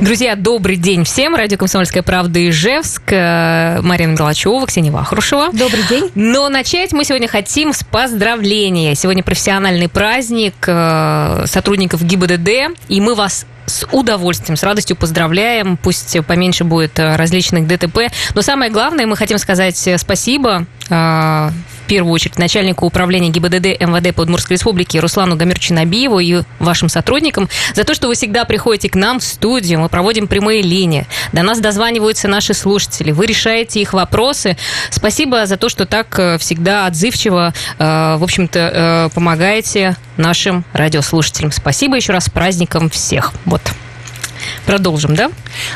Друзья, добрый день всем. Радио «Комсомольская правда» Ижевск. Э, Марина Голачева, Ксения Вахрушева. Добрый день. Но начать мы сегодня хотим с поздравления. Сегодня профессиональный праздник э, сотрудников ГИБДД, и мы вас с удовольствием, с радостью поздравляем. Пусть поменьше будет э, различных ДТП. Но самое главное, мы хотим сказать спасибо первую очередь начальнику управления ГИБДД МВД Подмурской Республики Руслану Гамирчу Набиеву и вашим сотрудникам за то, что вы всегда приходите к нам в студию, мы проводим прямые линии, до нас дозваниваются наши слушатели, вы решаете их вопросы. Спасибо за то, что так э, всегда отзывчиво, э, в общем-то, э, помогаете нашим радиослушателям. Спасибо еще раз с праздником всех. Вот. Продолжим, да?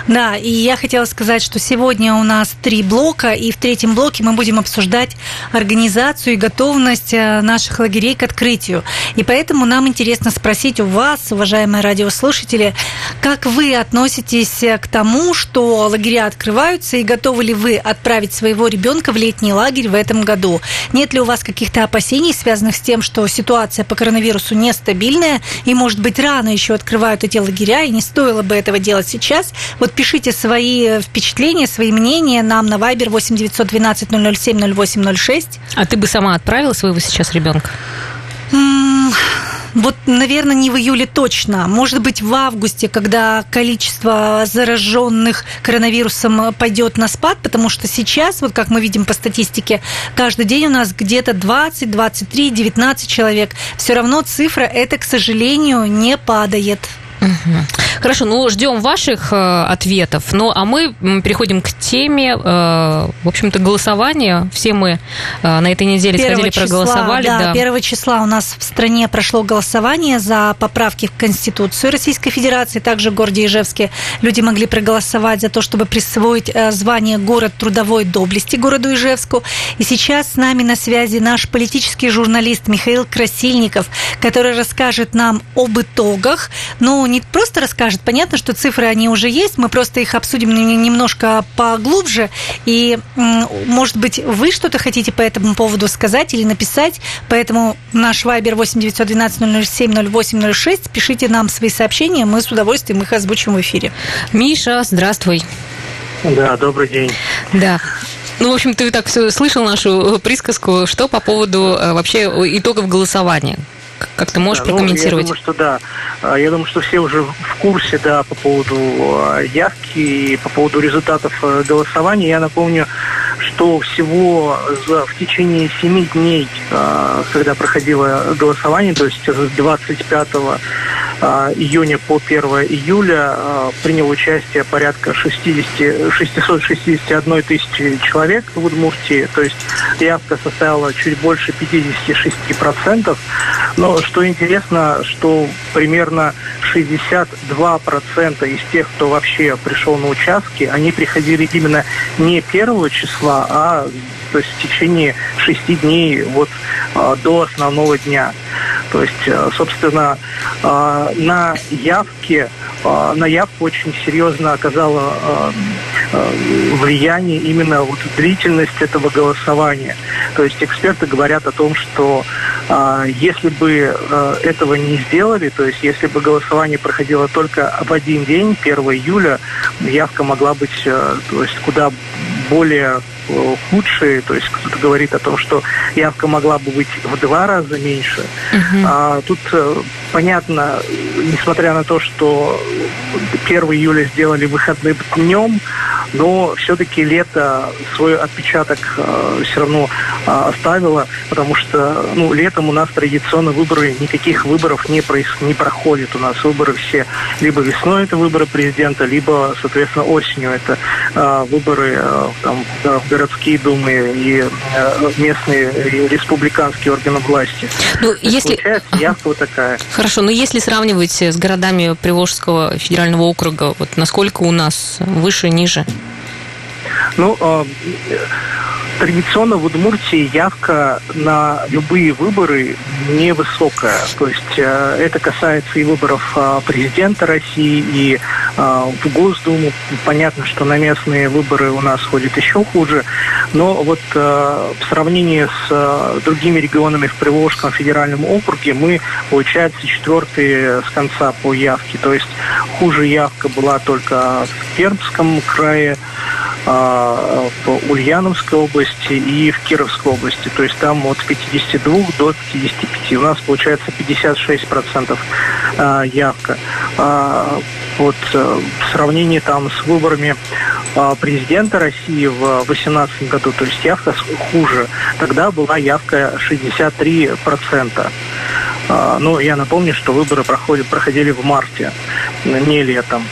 Да, и я хотела сказать, что сегодня у нас три блока, и в третьем блоке мы будем обсуждать организацию и готовность э, наших лагерей к открытию. И поэтому нам интересно спросить у вас, уважаемые радиослушатели, как вы относитесь к тому, что лагеря открываются, и готовы ли вы отправить своего ребенка в летний лагерь в этом году? Нет ли у вас каких-то опасений, связанных с тем, что ситуация по коронавирусу нестабильная, и, может быть, рано еще открывают эти лагеря, и не стоило бы этого делать сейчас? Вот пишите свои впечатления, свои мнения нам на Viber 8 912 007 0806. А ты бы сама отправила своего сейчас ребенка? Вот, наверное, не в июле точно. Может быть, в августе, когда количество зараженных коронавирусом пойдет на спад, потому что сейчас, вот как мы видим по статистике, каждый день у нас где-то 20, 23, 19 человек. Все равно цифра это, к сожалению, не падает. Хорошо, ну ждем ваших э, ответов. Ну а мы переходим к теме, э, в общем-то, голосования. Все мы э, на этой неделе сходили, числа, проголосовали. Да, да, 1 числа у нас в стране прошло голосование за поправки в Конституцию Российской Федерации. Также в городе Ижевске люди могли проголосовать за то, чтобы присвоить э, звание город трудовой доблести городу Ижевску. И сейчас с нами на связи наш политический журналист Михаил Красильников, который расскажет нам об итогах. Ну, не просто расскажет, понятно, что цифры, они уже есть, мы просто их обсудим немножко поглубже, и, может быть, вы что-то хотите по этому поводу сказать или написать, поэтому наш вайбер 8 912 007 0806, пишите нам свои сообщения, мы с удовольствием их озвучим в эфире. Миша, здравствуй. Да, добрый день. Да. Ну, в общем, ты так все слышал нашу присказку. Что по поводу э, вообще итогов голосования? Как ты можешь да, прокомментировать? Ну, я думаю, что да. А, я думаю, что все уже в курсе, да, по поводу а, явки и по поводу результатов э, голосования. Я напомню, что всего за, в течение семи дней, а, когда проходило голосование, то есть с 25 июня по 1 июля принял участие порядка 60, 661 тысячи человек в Удмуртии, то есть явка составила чуть больше 56%. Но что интересно, что примерно 62% из тех, кто вообще пришел на участки, они приходили именно не первого числа, а то есть в течение шести дней вот а, до основного дня. То есть, а, собственно, а, на явке, на явку очень серьезно оказала влияние именно вот длительность этого голосования. То есть эксперты говорят о том, что если бы этого не сделали, то есть если бы голосование проходило только в один день, 1 июля, явка могла быть то есть, куда более худшие, то есть кто-то говорит о том, что явка могла бы быть в два раза меньше. Uh-huh. А, тут э, понятно, несмотря на то, что 1 июля сделали выходным днем, но все-таки лето свой отпечаток э, все равно э, оставило, потому что ну, летом у нас традиционно выборы, никаких выборов не, проис, не проходит. У нас выборы все либо весной это выборы президента, либо, соответственно, осенью это э, выборы э, там, да, в городские думы и э, местные и республиканские органы власти. Ну, если... Явка вот такая. Хорошо, но если сравнивать с городами Приволжского федерального округа, вот насколько у нас выше, ниже? Ну, а, Традиционно в Удмуртии явка на любые выборы невысокая. То есть э, это касается и выборов э, президента России, и э, в Госдуму. Понятно, что на местные выборы у нас ходит еще хуже. Но вот в сравнении с другими регионами в Приволжском федеральном округе мы, получается, четвертые с конца по явке. То есть хуже явка была только в Пермском крае, в Ульяновской области и в Кировской области. То есть там от 52 до 55. У нас получается 56% а, явка. А, вот э, в сравнении там с выборами президента России в 2018 году, то есть явка хуже. Тогда была явка 63%. Ну, я напомню, что выборы проходили в марте, не летом.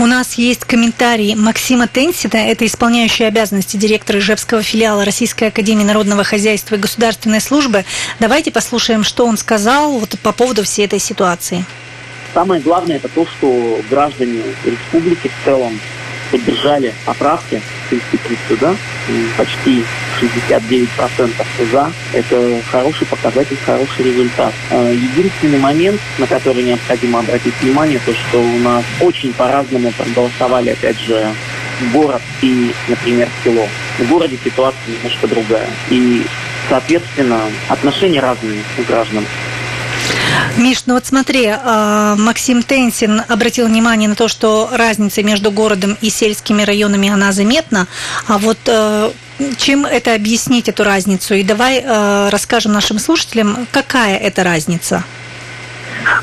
У нас есть комментарий Максима Тенсина, это исполняющий обязанности директора Ижевского филиала Российской Академии Народного Хозяйства и Государственной Службы. Давайте послушаем, что он сказал вот по поводу всей этой ситуации. Самое главное это то, что граждане республики в целом поддержали поправки Конституцию, да, почти 69% за. Это хороший показатель, хороший результат. А, единственный момент, на который необходимо обратить внимание, то, что у нас очень по-разному проголосовали, опять же, город и, например, село. В городе ситуация немножко другая. И, соответственно, отношения разные у граждан. Миш, ну вот смотри, а, Максим Тенсин обратил внимание на то, что разница между городом и сельскими районами, она заметна. А вот э, чем это объяснить, эту разницу? И давай э, расскажем нашим слушателям, какая это разница.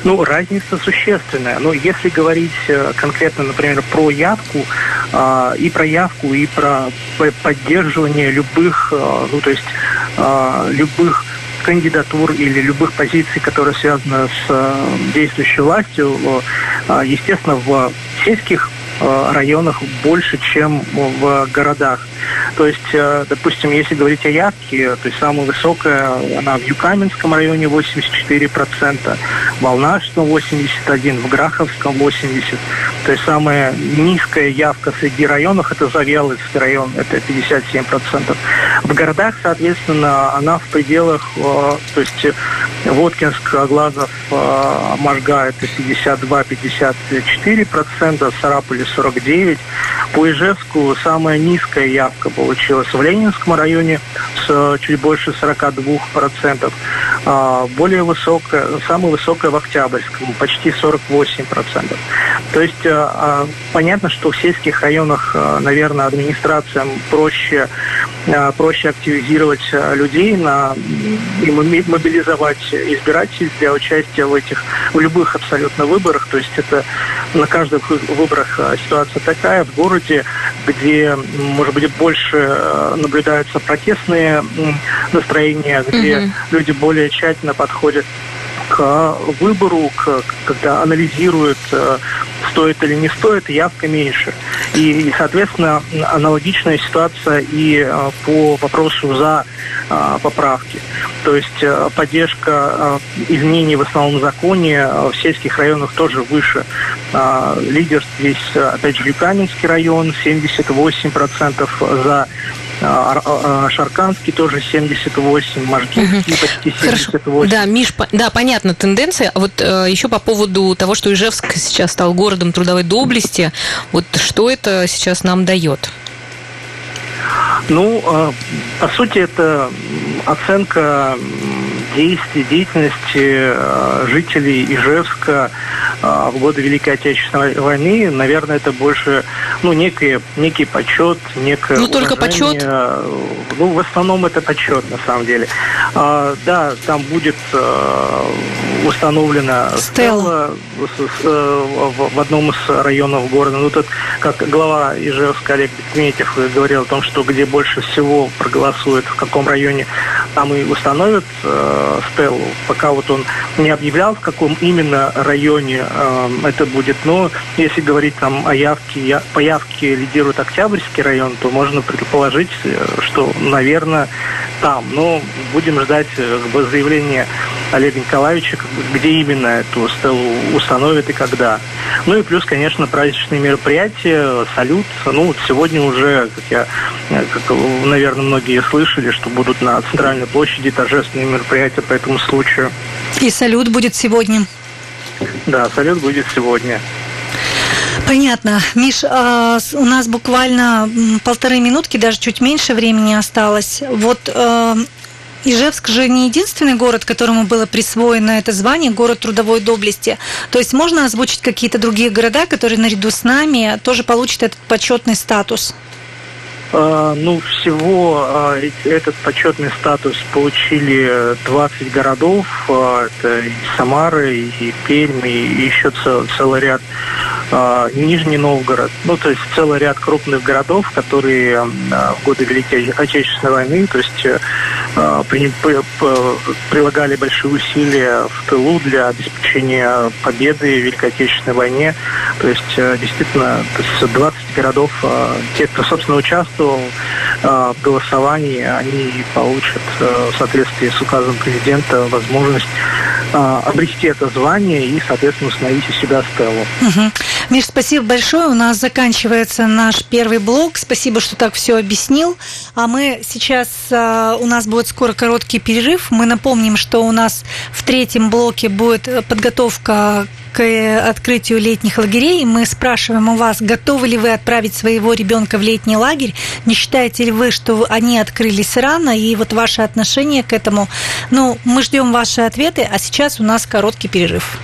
Ну, разница существенная. Но если говорить э, конкретно, например, про явку, и про явку, и про поддерживание любых, ну, то есть любых кандидатур или любых позиций, которые связаны с э, действующей властью, э, естественно, в сельских э, районах больше, чем в городах. То есть, допустим, если говорить о явке, то есть самая высокая, она в Юкаменском районе 84%, в Волнашском 81%, в Граховском 80%. То есть самая низкая явка среди районов это Завьяловский район, это 57%. В городах, соответственно, она в пределах, э, то есть Воткинск, Глазов, э, Можга это 52-54%, Сараполе 49%. По Ижевску самая низкая явка получилась в Ленинском районе с чуть больше 42%. А, более высокая, самая высокая в Октябрьском, почти 48%. То есть а, а, понятно, что в сельских районах, наверное, администрациям проще, проще активизировать людей на, и мобилизовать избирателей для участия в этих, в любых абсолютно выборах. То есть это на каждых выборах ситуация такая. В городе, где, может быть, больше наблюдаются протестные настроения, где угу. люди более тщательно подходят к выбору, к, когда анализируют, э, стоит или не стоит, явка меньше. И, соответственно, аналогичная ситуация и э, по вопросу за э, поправки. То есть поддержка изменений в основном законе в сельских районах тоже выше. Лидер здесь, опять же, Люканинский район, 78% за Шарканский тоже 78, Можгинский угу. почти 78. Хорошо. Да, Миш, да, понятна тенденция. А вот э, еще по поводу того, что Ижевск сейчас стал городом трудовой доблести, вот что это сейчас нам дает? Ну, э, по сути, это оценка действий, деятельности э, жителей Ижевска э, в годы Великой Отечественной войны, наверное, это больше ну, некий, некий почет, некое Ну, только почет? Ну, в основном это почет, на самом деле. А, да, там будет установлена стела, в одном из районов города. Ну, тут, как глава Ижевска Олег Бекметьев говорил о том, что где больше всего проголосует, в каком районе там и установят э, стелу. Пока вот он не объявлял, в каком именно районе э, это будет. Но если говорить там о явке, я, по явке лидирует Октябрьский район, то можно предположить, э, что, наверное, там. Но будем ждать э, заявления Олега Николаевича, где именно эту стелу установят и когда. Ну и плюс, конечно, праздничные мероприятия, салют. Ну вот сегодня уже, как я, как, наверное, многие слышали, что будут на центральной площади торжественные мероприятия по этому случаю. И салют будет сегодня. Да, салют будет сегодня. Понятно. Миш, а, у нас буквально полторы минутки, даже чуть меньше времени осталось. Вот э, Ижевск же не единственный город, которому было присвоено это звание, город трудовой доблести. То есть можно озвучить какие-то другие города, которые наряду с нами тоже получат этот почетный статус? А, ну, всего а, этот почетный статус получили 20 городов. А, это и Самара, и Пермь, и еще целый ряд Нижний Новгород. Ну, то есть целый ряд крупных городов, которые в годы Великой Отечественной войны, то есть прилагали большие усилия в тылу для обеспечения победы в Великой Отечественной войне. То есть действительно то есть 20 городов, те, кто, собственно, участвовал э, в голосовании, они получат э, в соответствии с указом президента возможность э, обрести это звание и, соответственно, установить у себя стелу. Угу. Миш, спасибо большое. У нас заканчивается наш первый блок. Спасибо, что так все объяснил. А мы сейчас, у нас будет скоро короткий перерыв. Мы напомним, что у нас в третьем блоке будет подготовка к э, открытию летних лагерей. Мы спрашиваем у вас, готовы ли вы отправить своего ребенка в летний лагерь? Не считаете ли вы, что они открылись рано? И вот ваше отношение к этому. Ну, мы ждем ваши ответы, а сейчас у нас короткий перерыв.